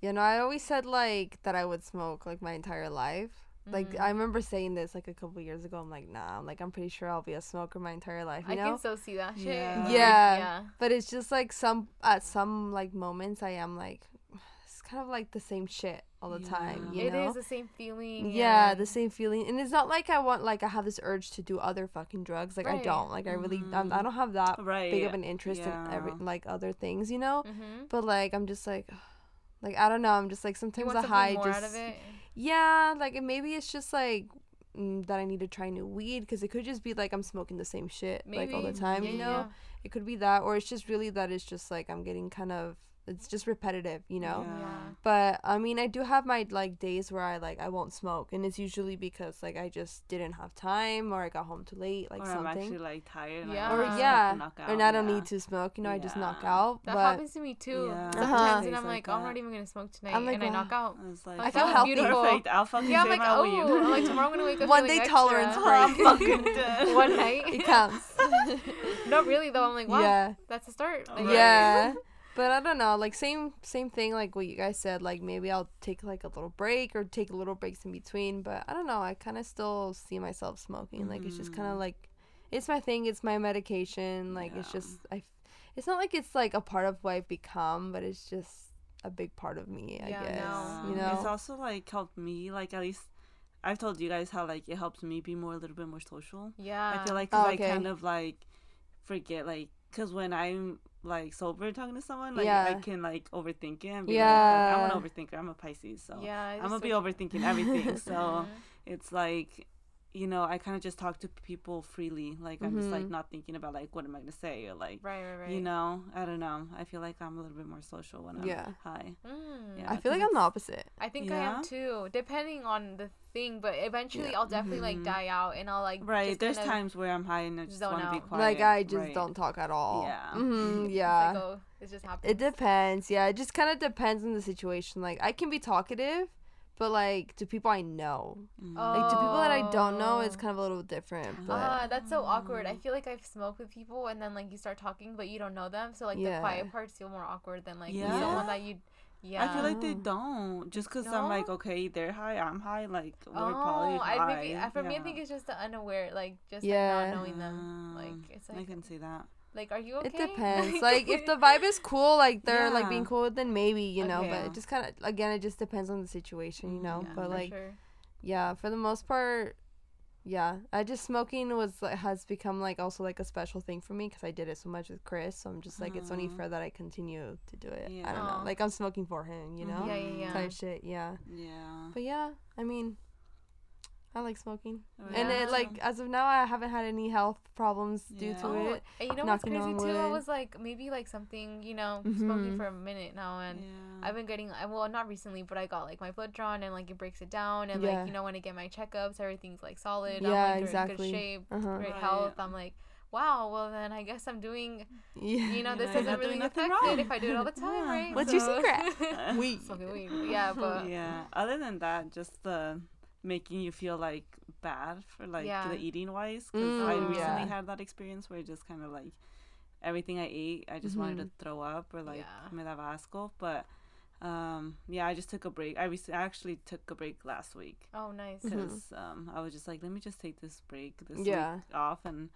You know, I always said like that I would smoke like my entire life. Like Mhm. I remember saying this like a couple years ago. I'm like, nah. I'm like, I'm pretty sure I'll be a smoker my entire life. You I know. can so see that shit. Yeah. Like, Yeah. Yeah. but it's just like some at some like moments I am like, it's kind of like the same shit all the time. Yeah. You It know. is the same feeling. yeah, and- the same feeling, and it's not like I want like I have this urge to do other fucking drugs. Like I don't. Like I really, I'm, I Mhm. don't have that Right. big of an interest in every like other things, you know. Mhm. But like I'm just like, like I don't know. I'm just like sometimes a high more just out of it. yeah, like maybe it's just like mm, that I need to try new weed because it could just be like I'm smoking the same shit like all the time, Yeah, you know. yeah. It could be that, or it's just really that it's just like I'm getting kind of it's just repetitive, you know. Yeah. Yeah. But I mean, I do have my like days where I like I won't smoke, and it's usually because like I just didn't have time or I got home too late, like or I'm something. actually like tired. And Yeah. Or yeah, have to and I don't yeah. need to smoke, you know. I just knock out. That but happens to me too. Yeah. Sometimes, Uh-huh. and I'm like like, I'm not even gonna smoke tonight, I'm like, and I knock out. I was like, I feel "Oh, healthy. Perfect. I'll fucking Yeah, I'm like, oh, weed. I'm like tomorrow I'm gonna wake up One day extra. tolerance Oh, I'm break. fucking dead. One night. it counts. no, really though. I'm like, wow, Yeah. that's a start. Like, Right. Yeah. But I don't know, like same same thing like what you guys said, like maybe I'll take like a little break or take little breaks in between, but I don't know, I kind of still see myself smoking. Like it's just kind of Mhm. like it's my thing, it's my medication, like it's just I it's not like it's like a part of what I've become, but it's just a big part of me, I Yeah, guess. no. You know. It's also like helped me, like at least I've told you guys how like it helps me be more a little bit more social. Yeah. I feel like 'cause Oh, I kind of like forget like because when I'm like sober talking to someone, like Yeah. I can like overthink it and be Yeah. like, I'm an overthinker. I'm a Pisces, so yeah. I'm gonna be overthinking everything. so it's like you know i kind of just talk to people freely like i'm just like Mhm. not thinking about like what am i gonna say or like Right, right, right. you know i don't know i feel like i'm a little bit more social when i'm Yeah. high Mm. Yeah. I feel like I'm the opposite. I think I am too, depending on the thing. But eventually, Yeah. I'll definitely like Mhm. die out, and I'll like right just there's times where i'm high and i just want to be quiet like I just right. don't talk at all. Yeah. hmm it's yeah. Like, oh, it just happens. It depends. Yeah, it just kind of depends on the situation. Like I can be talkative, but like to people I know, Mm. like to people that I don't know, it's Oh. kind of a little different. But Ah, that's so awkward. I Mm. feel like I've smoked with people and then like you start talking but you don't know them, so like the quiet parts feel more awkward than like Yeah. someone that you. Yeah. I feel like they Oh. don't just because No? I'm like okay they're high I'm high like we're Oh, probably high I maybe I- for me I think it's just the unaware, like just Yeah. like not knowing them. Ah, Like it's I like can see that like are you okay? it depends. like if the vibe is cool, like they're like being cool, then maybe you know. Okay. But it just kind of again, it just depends on the situation, you know. Yeah, but like sure. yeah, for the most part. Yeah, I just smoking was like has become like also like a special thing for me because I did it so much with Chris. So I'm just like it's only Aw. fair that I continue to do it. I don't know, like I'm smoking for him, you know, Mhm. Yeah, yeah, yeah. type shit. Yeah, yeah but yeah, I mean, I like smoking, Oh, and it like as of now I haven't had any health problems due to Oh, it. and you know what's crazy on too? I was like maybe like something you know smoking Mhm. for a minute now and. yeah. I've been getting well not recently but I got like my blood drawn and like it breaks it down and Yeah. like you know when I get my checkups everything's like solid Yeah, I'm like exactly. good shape Uh-huh. great Right. health I'm like wow well then I guess I'm doing Yeah, you know this know, you're doesn't really doing nothing affect it wrong. if I do it all the time Yeah. right What's your secret? Weed. smoking weed yeah but yeah other than that just the making you feel like bad for like Yeah. the eating wise because Mm, i recently yeah. had that experience where just kind of like everything i ate i just wanted to throw up or like Yeah. me daba asco but um, yeah, I just took a break. I rec- I actually took a break last week Oh, nice. Because um, I was just like, let me just take this break, this Yeah. week off, and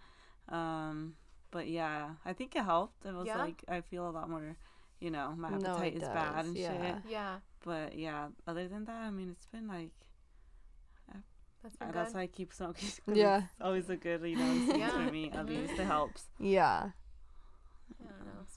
um, but yeah, I think it helped. It was Yeah? like I feel a lot more, you know, my No, it appetite is bad and yeah. shit. Yeah, But yeah, other than that, I mean, it's been like that's uh, that's why I keep smoking. Yeah. it's always a good, you know, excuse Yeah. for me. At Mhm. least it helps. Yeah.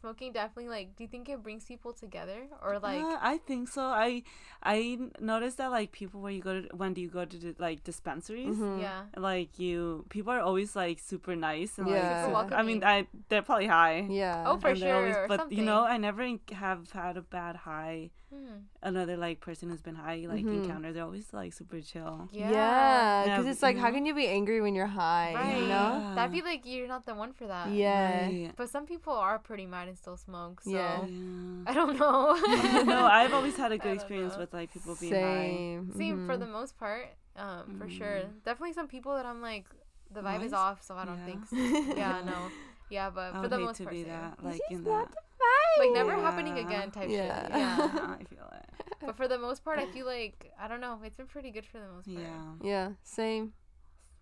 I don't know. Smoking definitely like. Do you think it brings people together or like? uh, I think so. I I noticed that like people when you go to when do you go to the, like dispensaries, Mhm. yeah. like you people are always like super nice and Yeah. like Super I mean. I they're probably high. Yeah. Oh, for and sure, or but you know. I never have had a bad high. Hmm. Another like person who's been high like Mhm. encounter. They're always like super chill. Yeah. Yeah, because Yeah, it's like, you how know? can you be angry when you're high? Right. You know? That'd be like you're not the one for that. Yeah. Right. But some people are pretty mad and still smoke. So Yeah. Yeah. I don't know. no, I've always had a good experience know. with like people being high. Same. Same for the most part. Um, for sure. Mhm. Definitely some people that I'm like, the vibe is off, so I don't Yeah. think. So. Yeah, no. Yeah, but I for the hate most to part, be that like She's in not that. like never Yeah. happening again type Yeah. shit. Yeah. Yeah, I feel it. but for the most part, I feel like I don't know. It's been pretty good for the most part. Yeah. Yeah, same.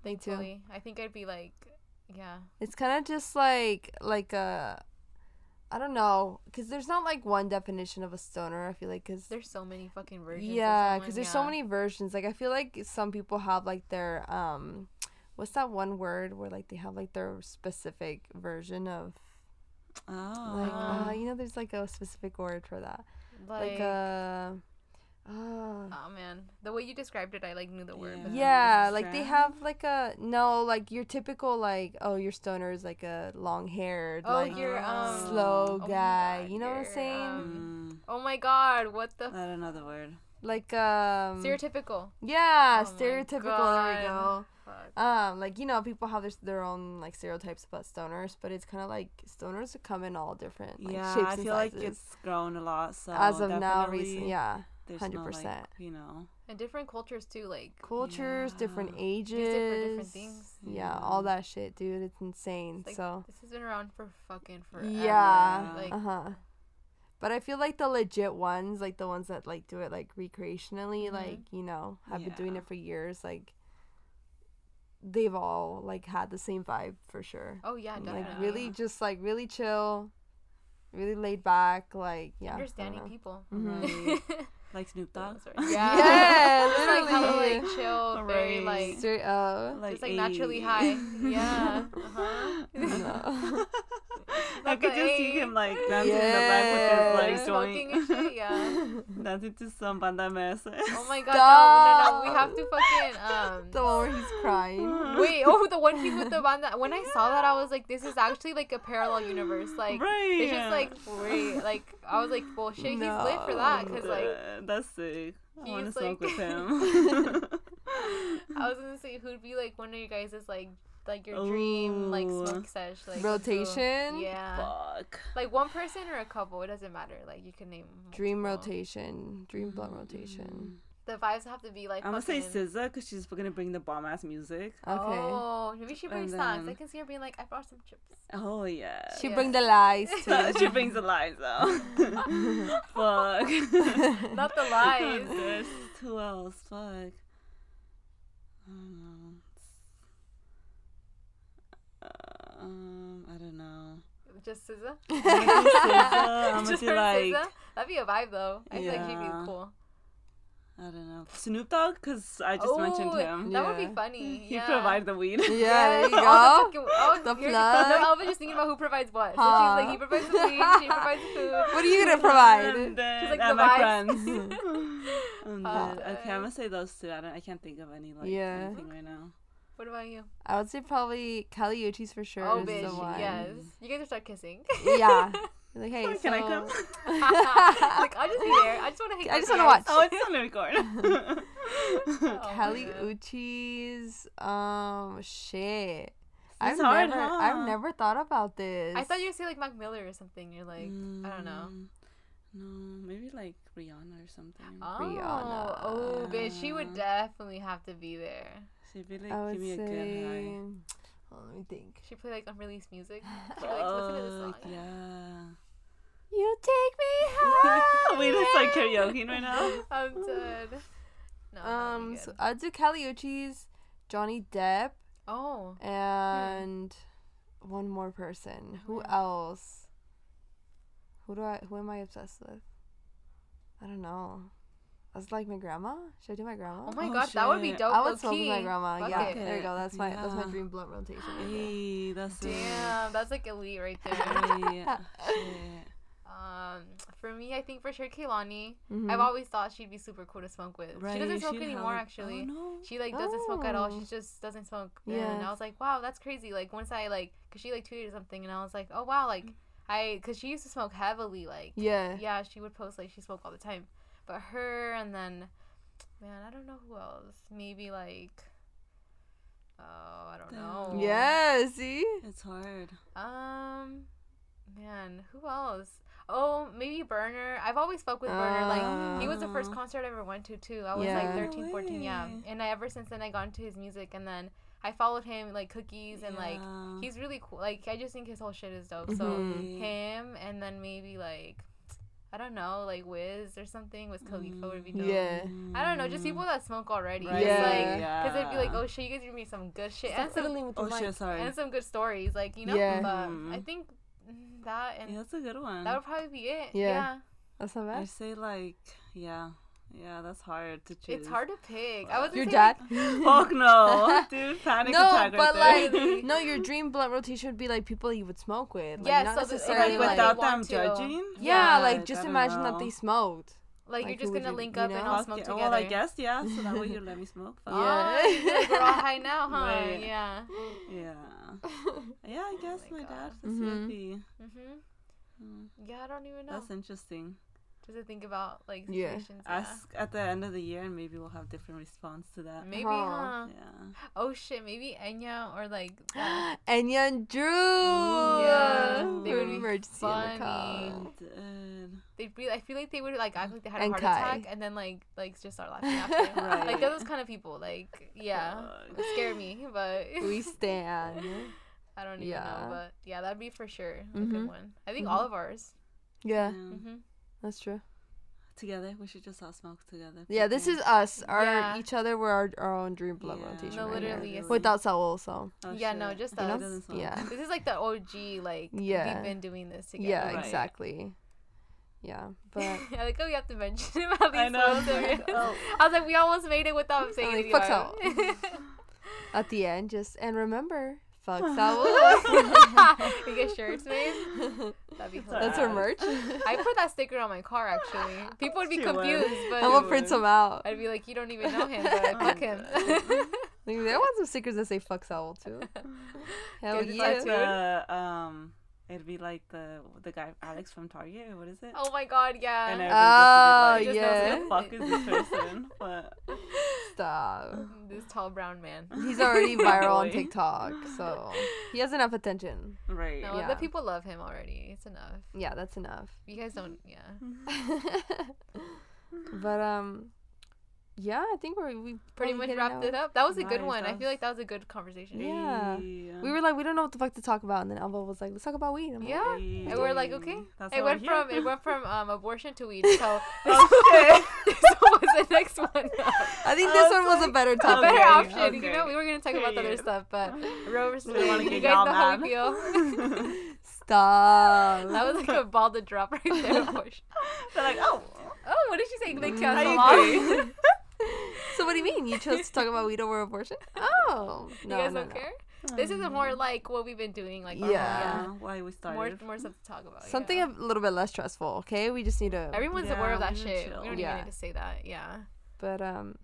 Me too. Thankfully, I think I'd be like, yeah. It's kind of just like like a, I don't know, because there's not like one definition of a stoner. I feel like because There's so many fucking versions. yeah, someone, because there's so many versions. Like I feel like some people have like their um, what's that one word where like they have like their specific version of Oh. like uh, you know there's like a specific word for that like. like uh. Uh, oh man, the way you described it, I like knew the word. but then- yeah, like they have like a no, like your typical like oh your stoner is like a long haired Oh, like you're um. slow oh guy. God, you know what I'm saying? um, Mm, Oh my god, what the f- not another word. like um stereotypical? yeah, Oh stereotypical. There we go. Fuck. Um, like you know, people have their, their own like stereotypes about stoners, but it's kind of like stoners come in all different like yeah, shapes I and feel sizes. like it's grown a lot. So as of now, definitely recent, yeah, there's hundred no, like, percent. you know. And different cultures too, like Cultures, different ages, different- different things. Yeah, Yeah. all that shit, dude. It's insane. like so this has been around for fucking forever. Yeah. Like Uh huh. But I feel like the legit ones, like the ones that like do it like recreationally, Mhm. like you know, have been doing it for years, like they've all like had the same vibe for sure. oh yeah, definitely. Like really, just like really chill, really laid back, like yeah, understanding know. people. Mhm. Right. like Snoop Dogg. Yeah. Yeah, Just like hella like chill, very Right. like Straight up. like, just like naturally high. Yeah. Uh-huh. No. I could the just see him like dancing in the back with his Yeah. like joint. Shit. Yeah. dancing to some banda MS. Oh my god, no, no, no. We have to fucking um. the one where he's crying. Wait, oh, the one he's with the banda. When I saw that, I was like, this is actually like a parallel universe. Like, right. it's just like, wait, like, I was like, bullshit, he's lit for that. Cause, like, that's sick. I want to he's, smoke with him. I was gonna say, who'd be like one of you guys is like, like your dream, like, smoke sesh, like, who- Rotation? Yeah. Fuck. Like, one person or a couple, it doesn't matter. Like, you can name. Dream rotation, dream blunt mm. rotation. The vibes have to be like. I'm gonna say fucking- SZA because she's gonna bring the bomb ass music. Okay. Oh, maybe she brings And snacks. I then- can see her being like, I brought some chips. Oh yeah. She Yeah. bring the lies too. she brings the lies though. Fuck. Not the lies. There's who else? Fuck. I don't know. Uh, um, I don't know. Just SZA. I'm gonna do SZA. I'm do like SZA? That'd be a vibe though. I feel like she'd be cool. I don't know Snoop Dogg because I just mentioned him. That would be funny. He yeah. provided the weed. Yeah, there you Oh, go. the fucking- oh, The plug. No, I was just thinking about who provides what. So Huh. she's like, he provides the weed, she provides the food. What are you gonna provide? And then, She's like, and the my vibes. friends. and then, okay, I'm gonna say those two. I don't. I can't think of any like Yeah. anything right now. What about you? I would say probably Kali Uchis for sure. oh, is bitch. the one. Yes. You guys will start kissing. Yeah. Like, hey, Can so... I come? like, I'll just be there. I just want to hang I just wanna watch. Oh, it's on the record. Oh, Kali. Uchis. Um, shit. I've It's hard, never, huh? I've never thought about this. I thought you would say like Mac Miller or something. You're like, I don't know. Mm, No, maybe like Rihanna or something. Oh, Rihanna. oh, bitch, she would definitely have to be there. She'd be like, I would give me a say. good high. Hold on, let me think. She play like unreleased music. She like listen to this song. Yeah. You take me high. we just like karaoke right now. I'm dead. No, Um, so good. I'd do Kali Uchis, Johnny Depp, oh, and one more person. Who Mhm. else? Who do I? Who am I obsessed with? I don't know. I was like my grandma. Should I do my grandma? oh my Oh, gosh, that would be dope. I would low smoke with my grandma. Fuck yeah, it. there you go. That's my that's my dream blunt rotation. right. Hey, that's it. Damn, that's like elite right there. Hey, shit. um, for me, I think for sure Kehlani. Mhm. I've always thought she'd be super cool to smoke with. Right, she doesn't smoke she'd anymore, hella- actually. Oh, no. She like doesn't smoke at all. Oh. She just doesn't smoke. Yeah. And I was like, wow, that's crazy. Like once I like, cause she like tweeted something, and I was like, oh wow, like I, cause she used to smoke heavily. Like Yeah. yeah, she would post like she smoked all the time. But her and then, man, I don't know who else. Maybe like, oh, I don't know. Yeah. See. It's hard. Um, man, who else? Oh, maybe Berner. I've always fucked with Berner. Like he was the first Uh, concert I ever went to too. I was Yeah. like No 13, 14, yeah. And I, ever since then I got into his music and then I followed him like cookies and like he's really cool. Like I just think his whole shit is dope. So Mhm. him and then maybe like I don't know, like Wiz or something. Wiz Khalifa would be dope. Yeah. I don't know, just people that smoke already. Right, Just, Yeah. like, because they'd be like, oh shit, you guys give me some good shit Stop and some, with the Oh mic. shit, sorry. and some good stories, like you know. Yeah. But Mhm. I think mm, that and Yeah, that's a good one. that would probably be it. Yeah. Yeah. That's not bad. I bad. say like, yeah, yeah, that's hard to choose. It's hard to pick. I was Your dad. Fuck no, dude, panic no, attack but right there. like, no, your dream blunt rotation would be like people you would smoke with. Like, Yeah, not so the- necessarily like like, without they them judging. Yeah, But like just I don't imagine that they smoked. Like, Like, you're just gonna you- link you up and know? all smoke yeah. together. Well, I guess yeah. So that way you let me smoke. Fuck. Yeah. Oh, you guys are all high now, huh? Right. Yeah. Yeah. Yeah, I guess my my, God. dad. The Mhm. CFP. Mhm. Mm, Yeah, I don't even know. That's interesting. Just to think about like situations. Yeah. Ask at the end of the year, and maybe we'll have different response to that. Maybe, Huh. huh? Yeah. Oh shit, maybe Enya or like that. Enya and Drew. Yeah, they would be emergency in the car. funny. They'd be. I feel like they would like act like they had a heart Kai. attack and then like like just start laughing after. Right. Like they're those kind of people. Like yeah, Fuck. scare me, but We stand. I don't even Yeah. know. But yeah, that'd be for sure a Mhm. good one. I think Mhm. all of ours. Yeah, hmm that's true. Together, we should just all smoke together. Yeah, this is us. Our Yeah. each other. We're our, our own dream blunt Yeah. rotation. No, right here. literally, yes. Without Saul, so Oh, Yeah, no, shit. just He us. doesn't smoke. Yeah. This is like the OG. Like Yeah. we've been doing this together. yeah, Right. exactly. Yeah, but I like how we have to mention him at least I know. once every- Oh. I was like, we almost made it without saying I'm like, anything. fuck about him. at the end, just and remember, fuck Saul. we get shirts made. That'd be hilarious. That's hilarious. our merch. I put that sticker on my car actually. People would be She would. confused, but I'm gonna print some out. I'd be like, you don't even know him, but I fuck him. Like, I want some stickers that say "fuck Saul" too. Hell Get yeah! tattoo. The, um, it'd be like the the guy Alex from Target. What is it? oh my god, yeah. And Oh, everybody just yeah. be like, "Who the fuck is this person?" But Stop. this tall brown man. He's already viral on TikTok, so he has enough attention. right. No, Yeah. the people love him already. It's enough. Yeah, that's enough. You guys don't, yeah. but um, yeah, I think we're we Pretty much wrapped out. it up. That was a good Nice, one. I feel like that was a good conversation. Yeah. Hey. We were like, we don't know what the fuck to talk about, and then Alba was like, let's talk about weed. I'm like, Yeah. Hey. And we're like, okay. That's It why went we're here. from it went from um abortion to weed. So this, Oh, this was the next one. I think I this was one was a better a topic. better Okay, option. You know, we were gonna talk about the other stuff, but Roe versus We don't wanna Wade. You guys y'all know how mad. we feel. Stop. that was like a ball to drop right there. Abortion. They're like, oh, Oh, what did she say? Like Mm, cancel I law? agree. So what do you mean? You chose to talk about weed over abortion? Oh, You no, guys no, don't no. care. This is more like what we've been doing. Like Yeah. yeah. Why we more started? more stuff to talk about. Something yeah. a little bit less stressful. Okay, we just need to. Everyone's Yeah, aware of that shit. chill. We don't Yeah. even need to say that. Yeah. But um,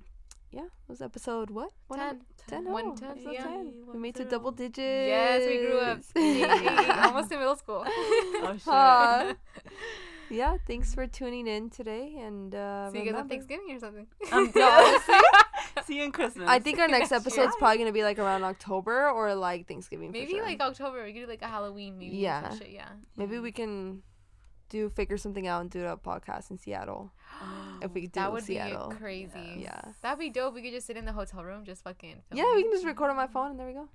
yeah, it was episode what? One Ten. Ten. One oh, ten, episode yeah. 10. We One made to double digits. Yes, we grew up. Hey, hey, almost in middle school. Oh shit. Aw. Yeah, thanks for tuning in today, and uh, See you guys on Thanksgiving or something. Um, No, See you in Christmas. I think our next Next episode's year. probably gonna be like around October or like Thanksgiving. for Maybe sure. like October. We could do like a Halloween maybe. Yeah. Yeah. Shit, yeah. maybe we can do figure something out and do a podcast in Seattle if we do That would Seattle. be crazy. Yeah. That'd be dope. We could just sit in the hotel room, just fucking. Yeah, film we can just record on my phone and there we go.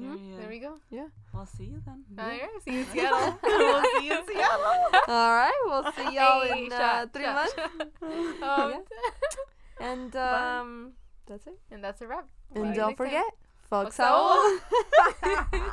Period. There we go. Yeah. We'll see you then. All right. See you in Seattle. we'll see you in Seattle. All right, we'll see y'all Hey, in uh, three shot, months. shot. Um, And um, that's it. and that's a wrap. And Bye. don't forget, fuck Fuck Saul. Saul.